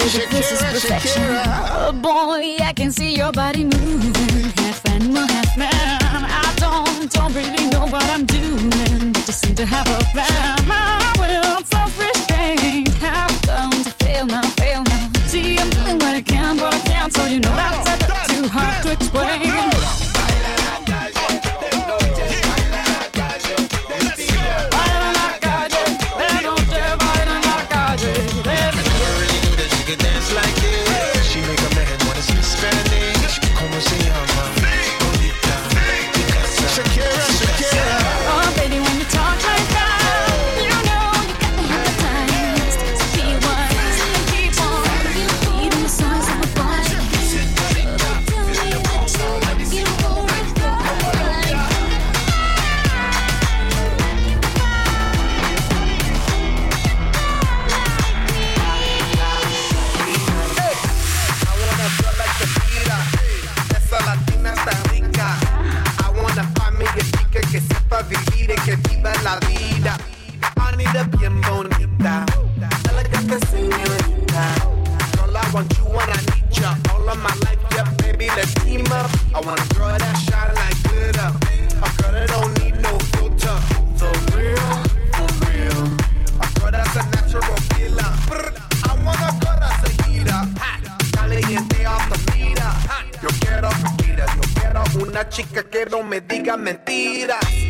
baby, Shakira, this is perfection. Shakira. Oh boy, I can see your body moving, half animal, half man. I don't, don't really know what I'm doing, but just seem to have a plan. My will, self-restraint, have come to fail now, fail now. See, I'm doing what I can, but I can't, so you know that's, that's too hard to explain. chica que no me diga mentiras.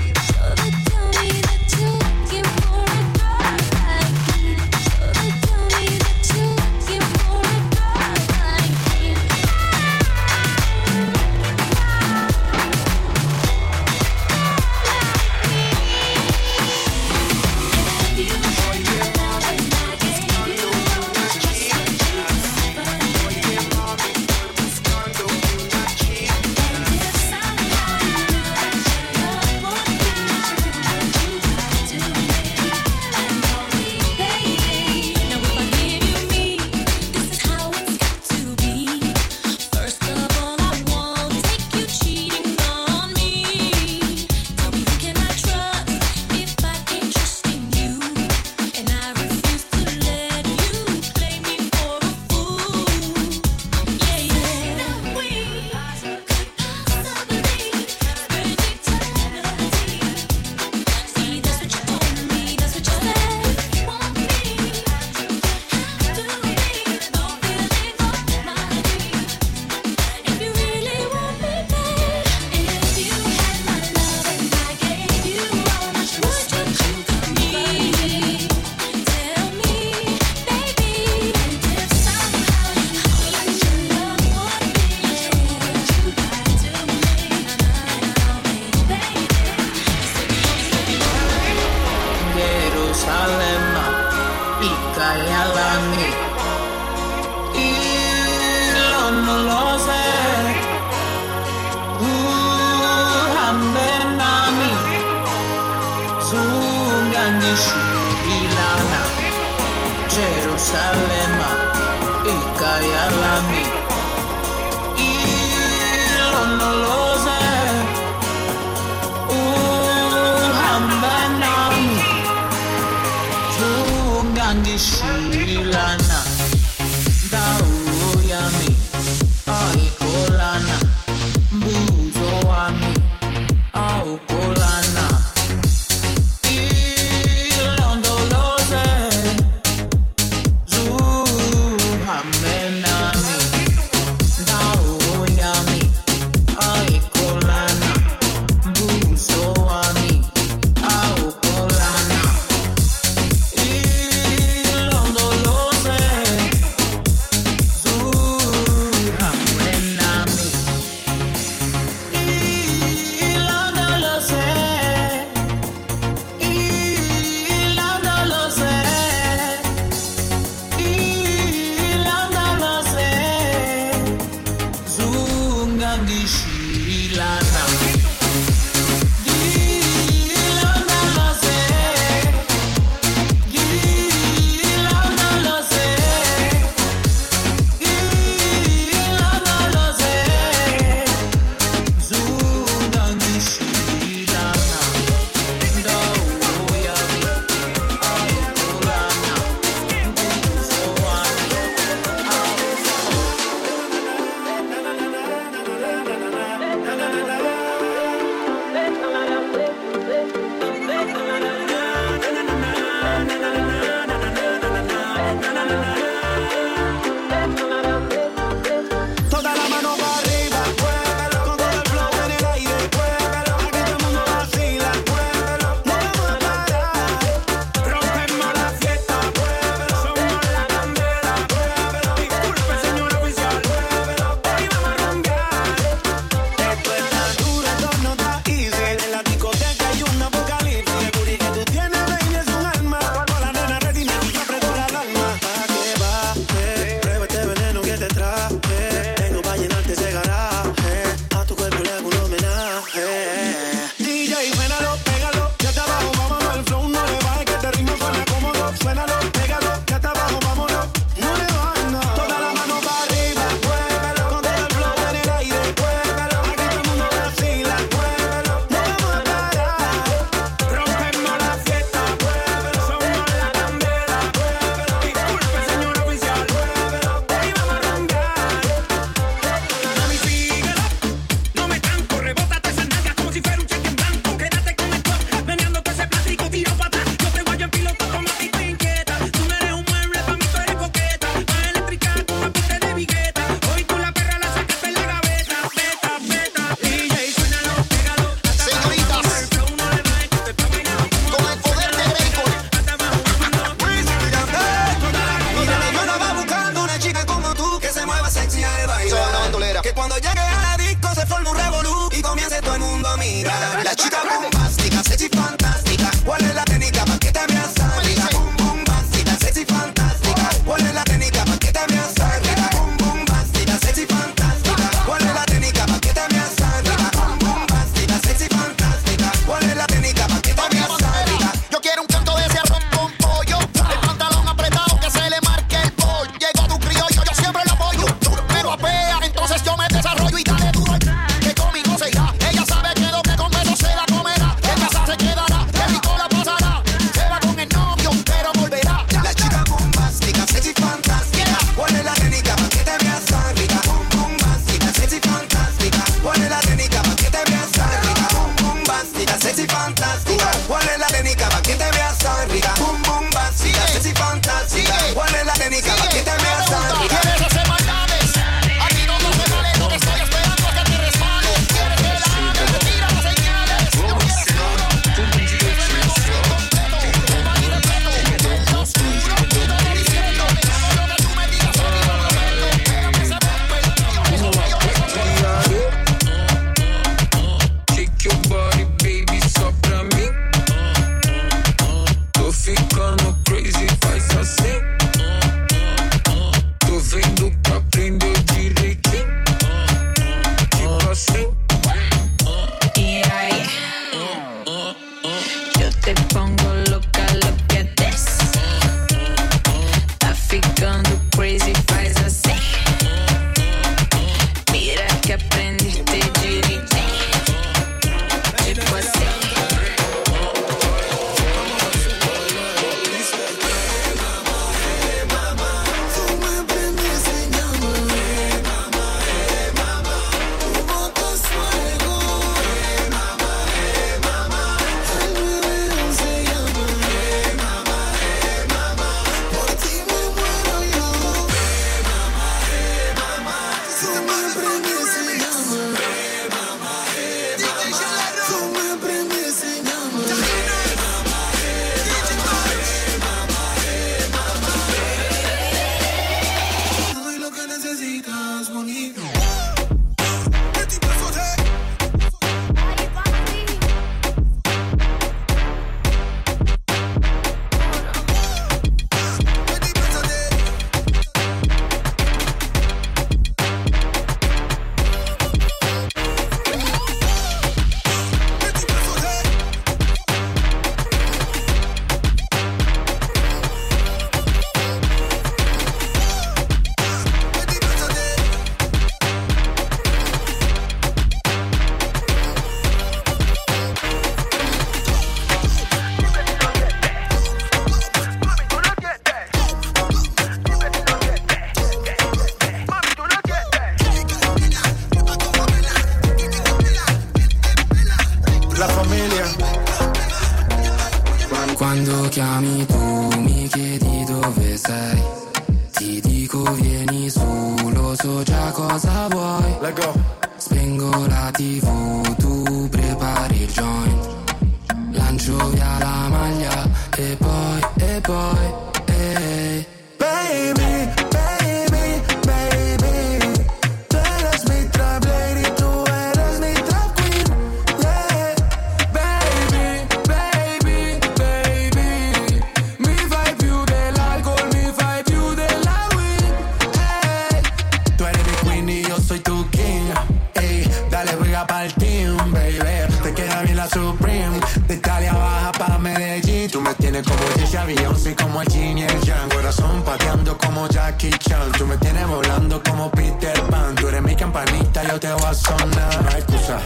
tira para team, baby. Te queda bien la Supreme. De Italia baja para Medellín. Tú me tienes como Gisha Beyoncé, como el Jin y el Yang. Corazón pateando como Jackie Chan. Tú me tienes volando como Peter Pan. Tú eres mi campanita, yo te voy a sonar. No hay excusa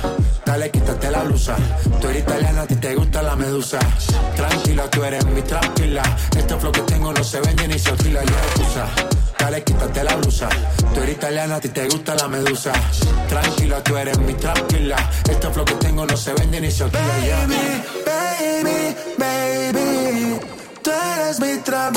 sale, quítate la blusa. Tú eres italiana, a ti te gusta la medusa. Tranquila, tú eres mi tranquila. Este flow que tengo no se vende ni se oscila, yo excusa. Dale, quítate la blusa. Tú eres italiana, a ti te gusta la medusa. Tranquila, tú eres mi tranquila. Este flow que tengo no se vende ni se oscila, Baby, baby, baby. Tú eres mi trap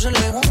je les rends.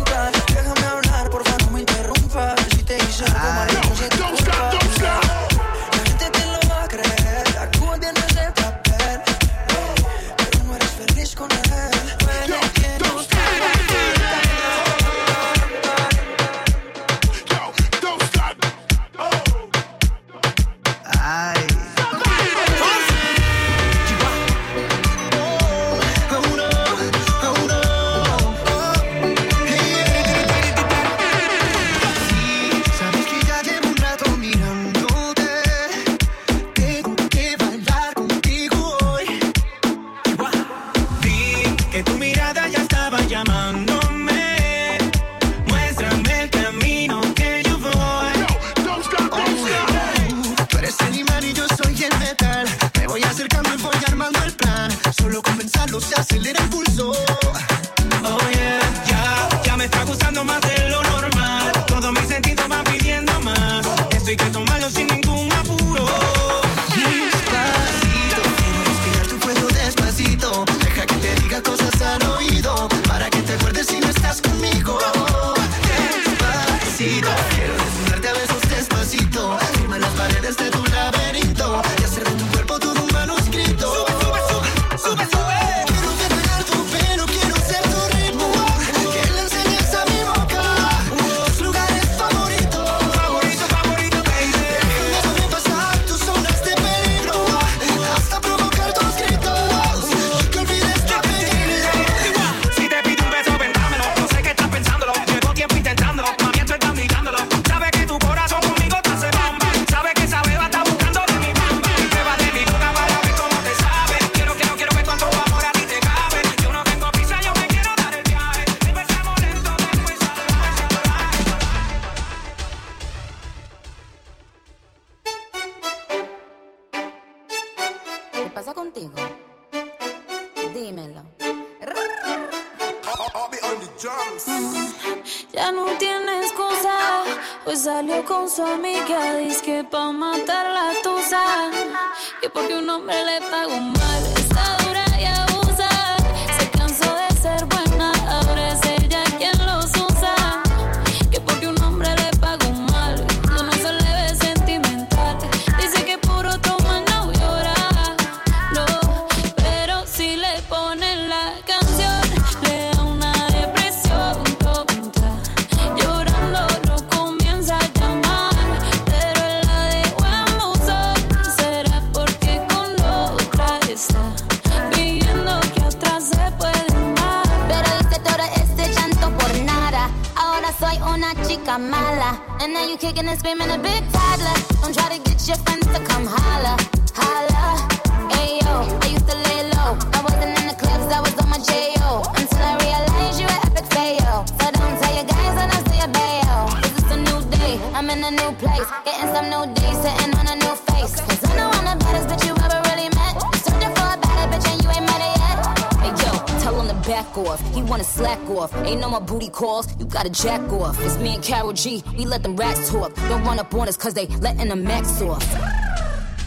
jack off. It's me and Carol G, we let them rats talk. Don't run up on us cause they letting the max off.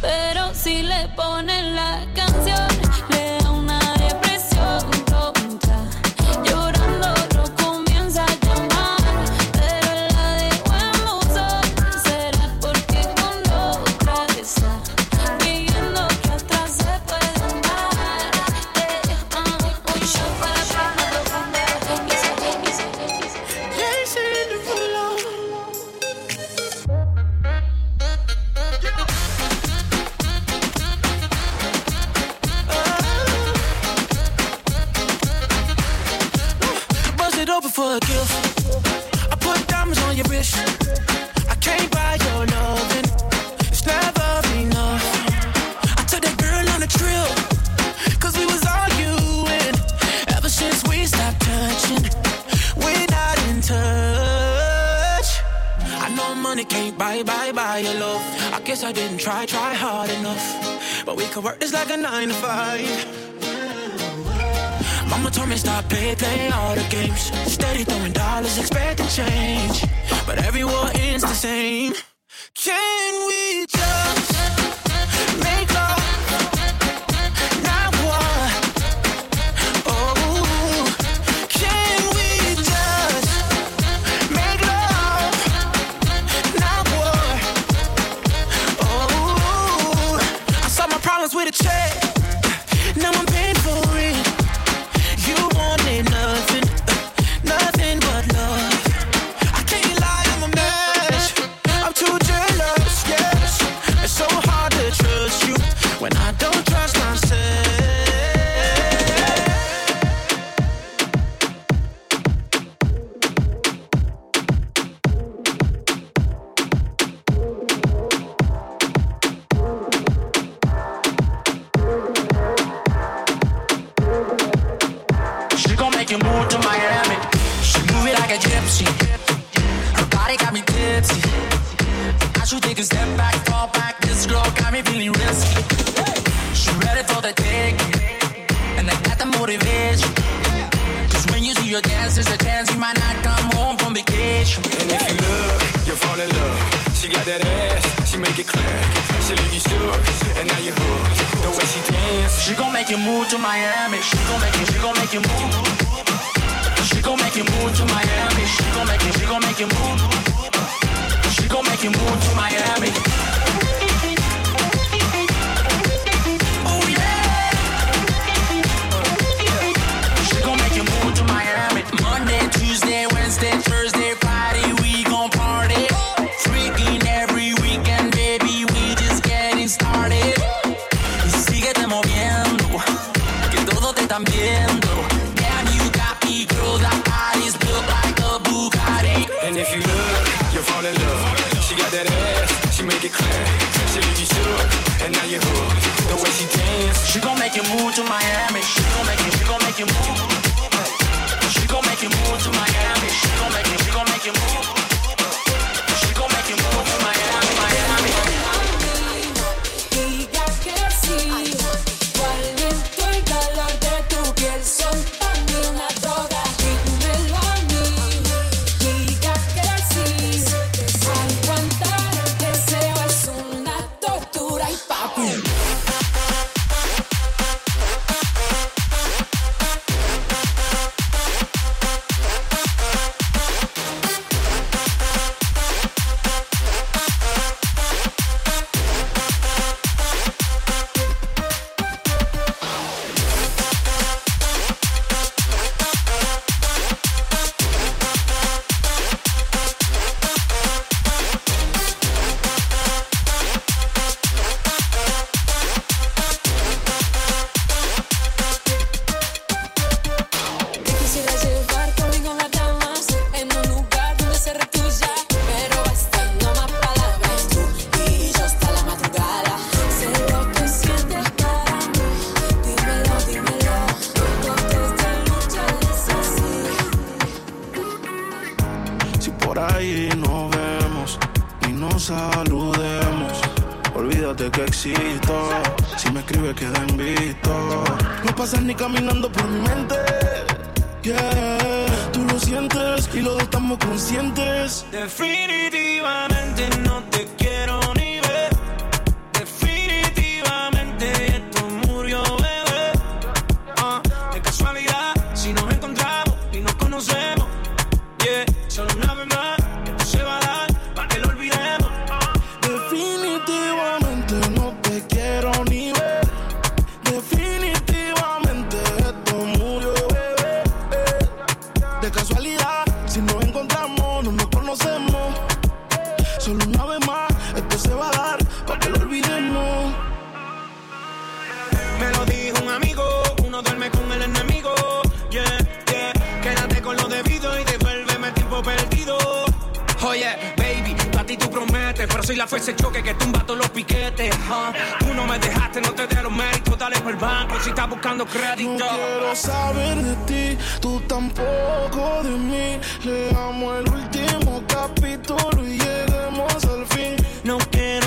Pero si le ponen la canción, pay, play all the games. Steady throwing dollars, expecting change. But every war ends the same. casualidad. Si no Soy la fuerza de choque que tumba todos los piquetes. Tú no me dejaste, no te dieron mérito. Dale por el banco si estás buscando crédito. No quiero saber de ti, tú tampoco de mí. Le amo el último capítulo y lleguemos al fin. No quiero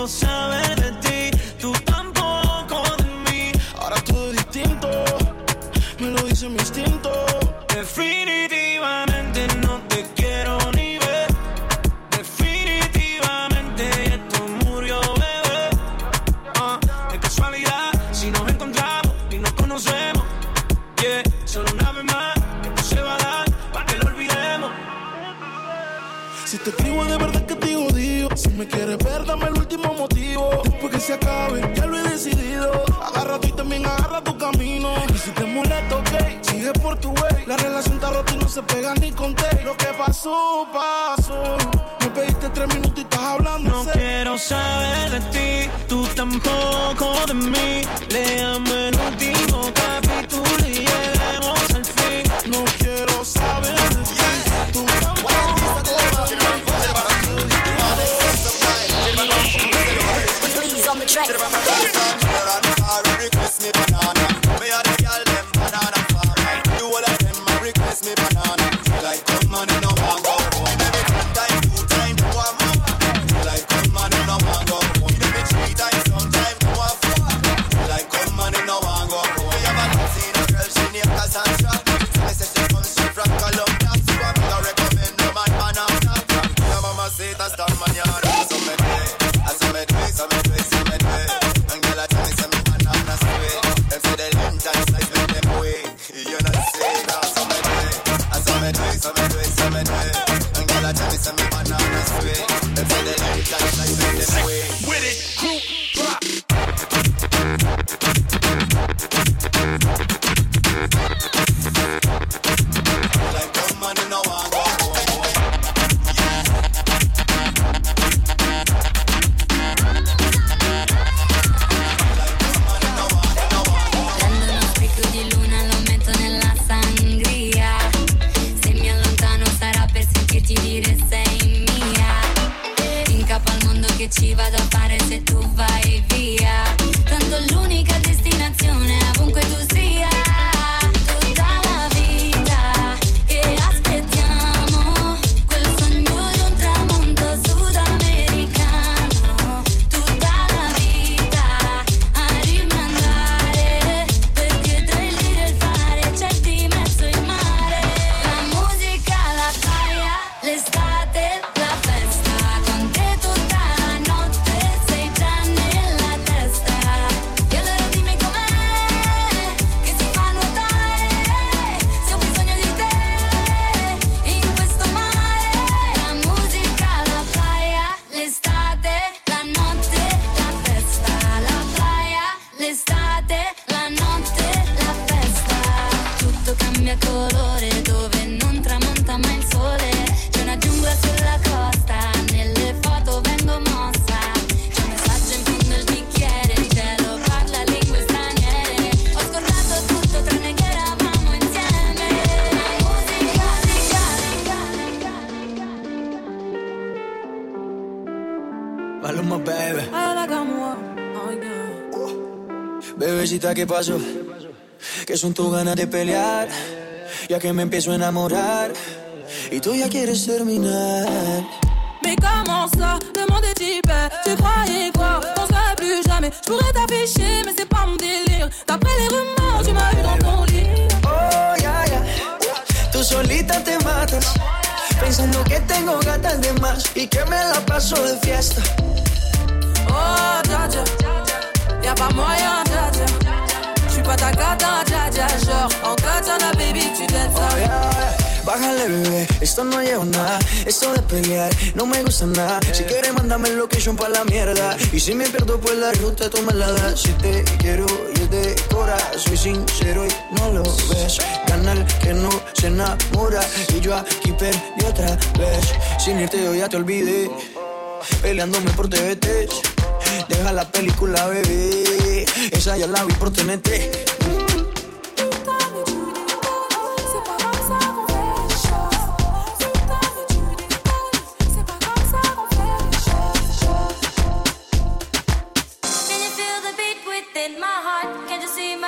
se acabe, ya lo he decidido. Agarra tú y también agarra tu camino. Y si te molesta, ok, sigue por tu way. La relación está rota y no se pega ni conté Lo que pasó, pasó. Me pediste tres minutos y estás hablando No quiero saber de ti, tú tampoco de mí. Léame el último capítulo y lleguemos right. Bebecita, ¿qué pasó? Que son tus ganas de pelear, ya que me empiezo a enamorar y tú ya quieres terminar. Mais comment ça Demande type, tu croyais quoi On serait plus jamais. Je pourrais t'afficher, mais c'est pas mon délire. D'après les rumeurs, tu m'as eu dans ton lit. Oh, ya, ya. Tú solita te matas, pensando que tengo gatas de más y que me la paso de fiesta. Oh, dja dja. Y'a pas moyen, dja dja. Pas ta cata, dja dja. Genre, en katana, baby, tu t'aides ça. Oh, ya, ya. Bájale, bebé, esto no lleva nada. Esto de pelear no me gusta nada. Si quieres, mándame el location pa' la mierda. Y si me pierdo por la ruta, tú me la das. Si te quiero y es de cora, soy sincero y no lo ves. Canal que no se enamora. Y yo aquí perdí otra vez. Sin irte, yo ya te olvidé. Peleándome por TVT. Deja la película, bebé. Esa ya la vi por TNT. Can you feel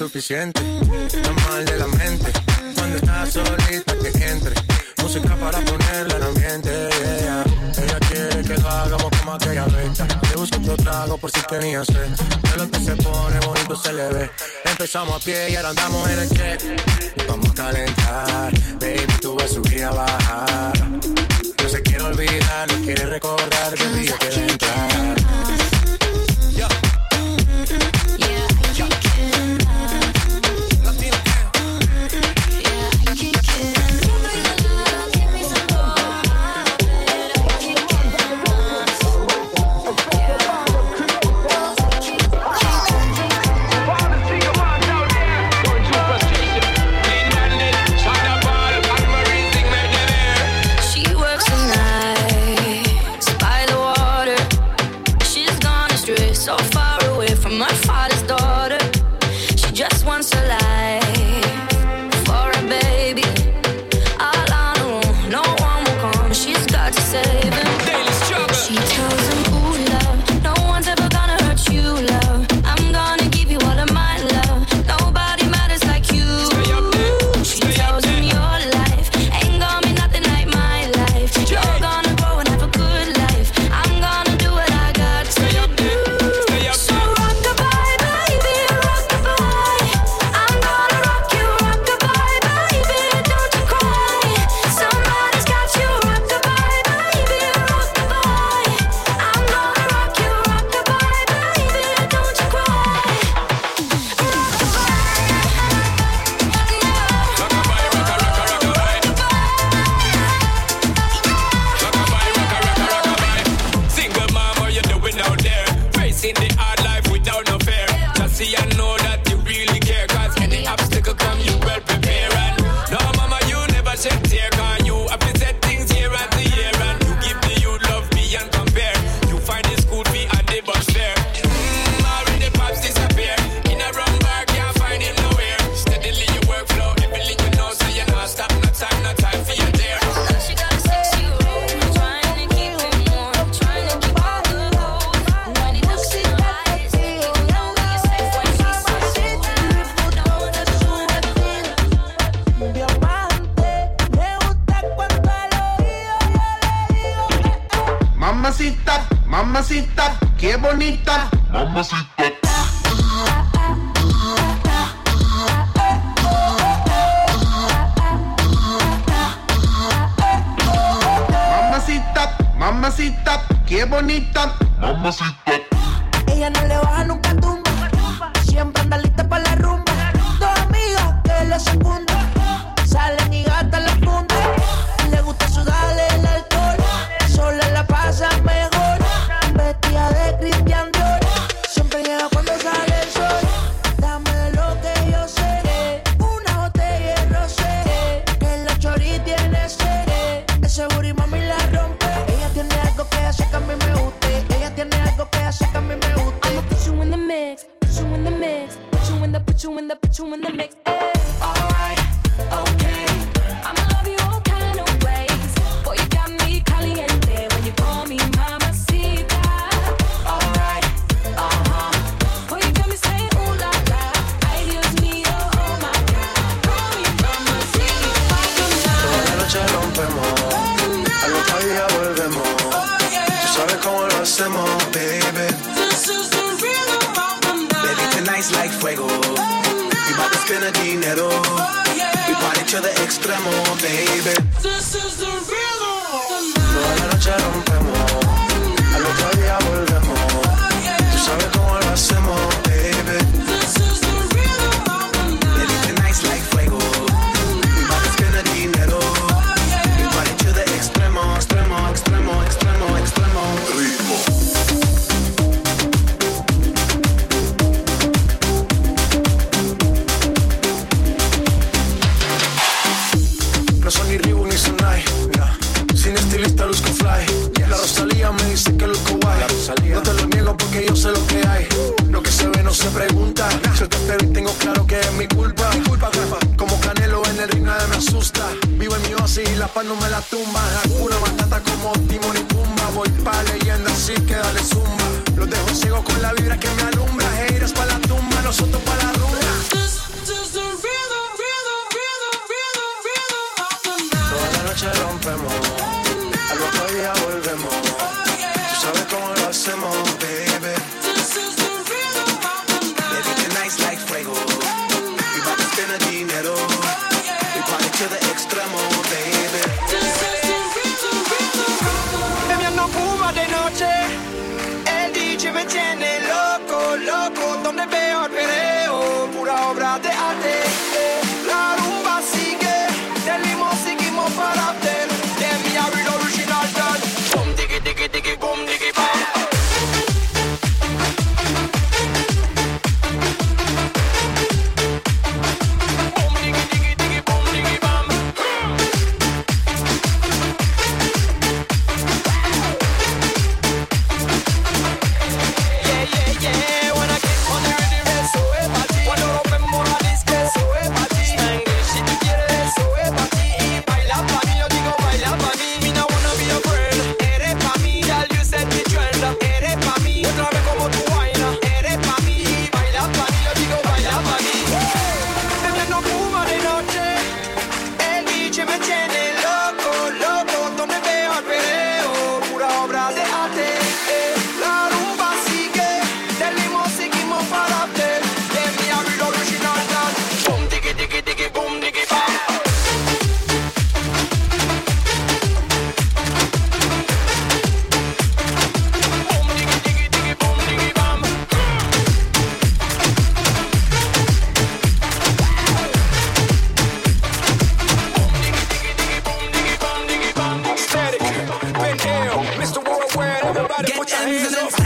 suficiente. Está mal de la mente. Cuando estás solita que entre. Música para ponerle al ambiente. Yeah. Ella quiere que lo hagamos como aquella vez. Te busco otro trago por si tenías sed. De lo que se pone bonito se le ve. Empezamos a pie y ahora andamos en el check. Vamos a calentar. Baby, tú vas a subir a bajar. No se quiere olvidar, no quiere recordar que yo quiero entrar.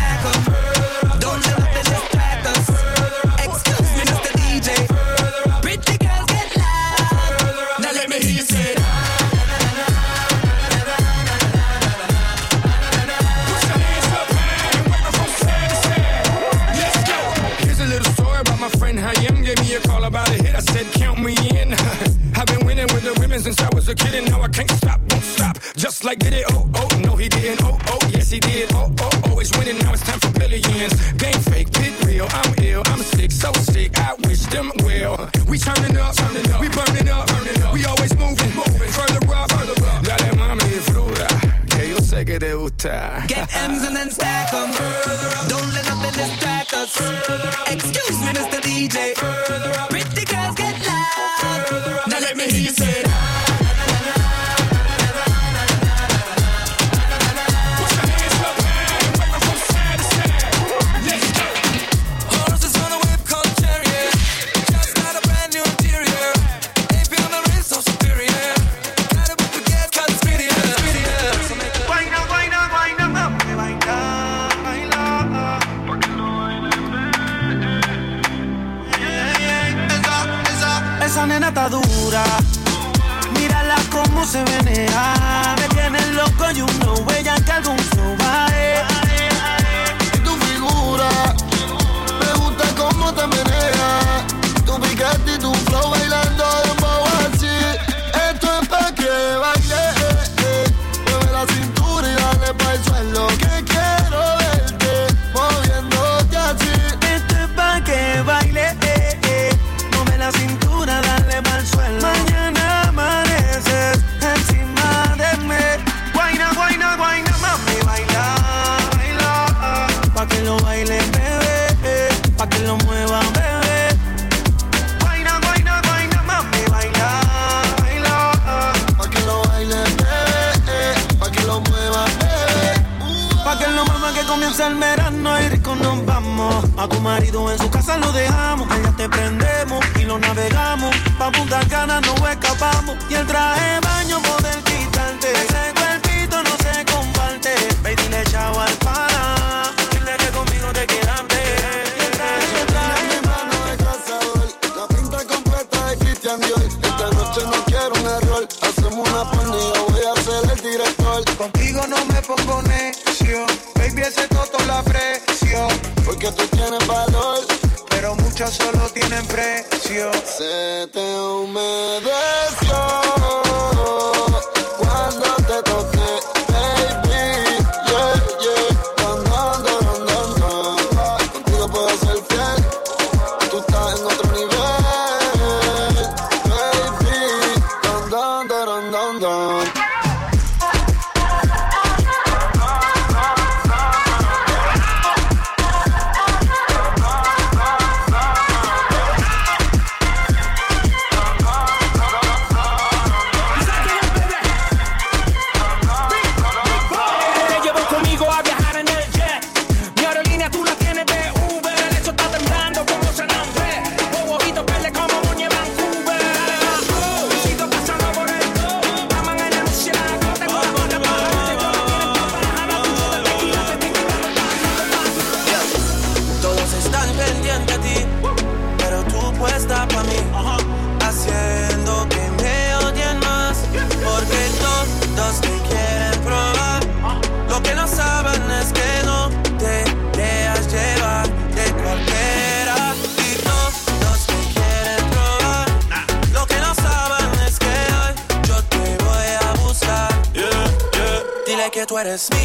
back friends. Game fake, pit real. I'm ill. I'm sick, so sick. I wish them well. We turning up, turning up. We burning up, burning up. We always moving, moving. Further up, further up. Dale mami fruta, que yo sé que te gusta. Get M's and then stack them. Don't let nothing distract us. Excuse me, Mr. DJ. Pretty girls get loud. Now let me hear you say. Dile que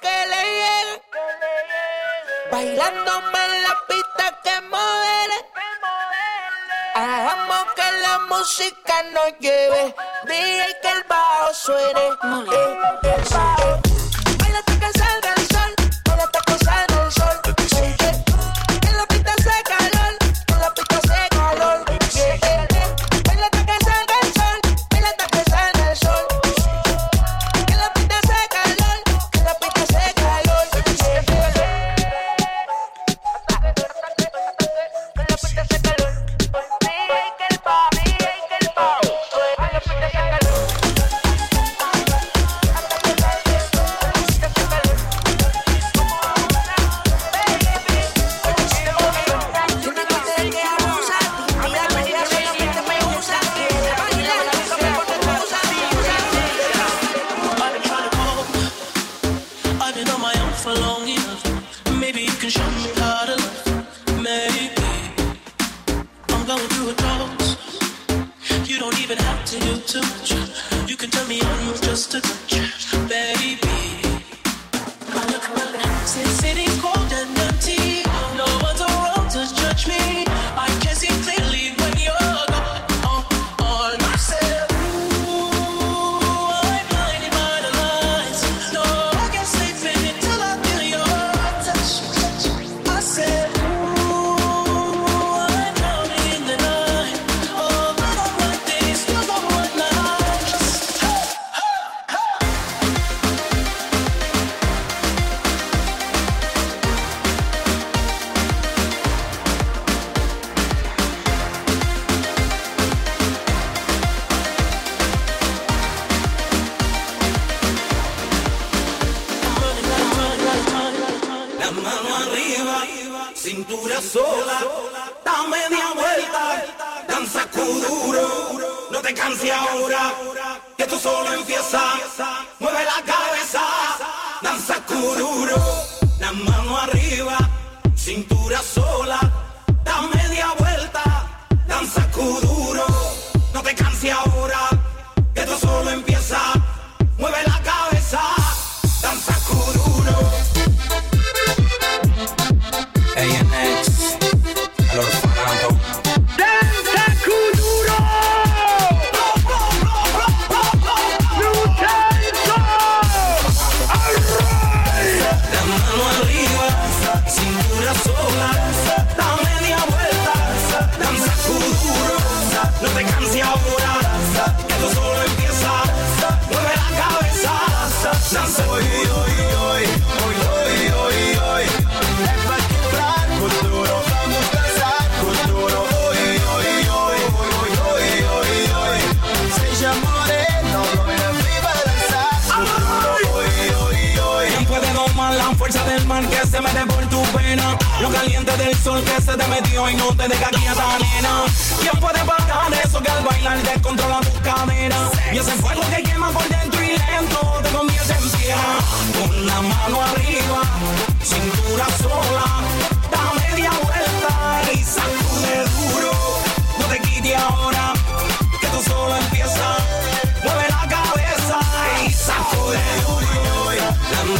que le lleguen. Bailándome en la pista que modele. Hagamos que la música nos lleve. Dije que el bajo suene. Eh.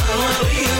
I'll be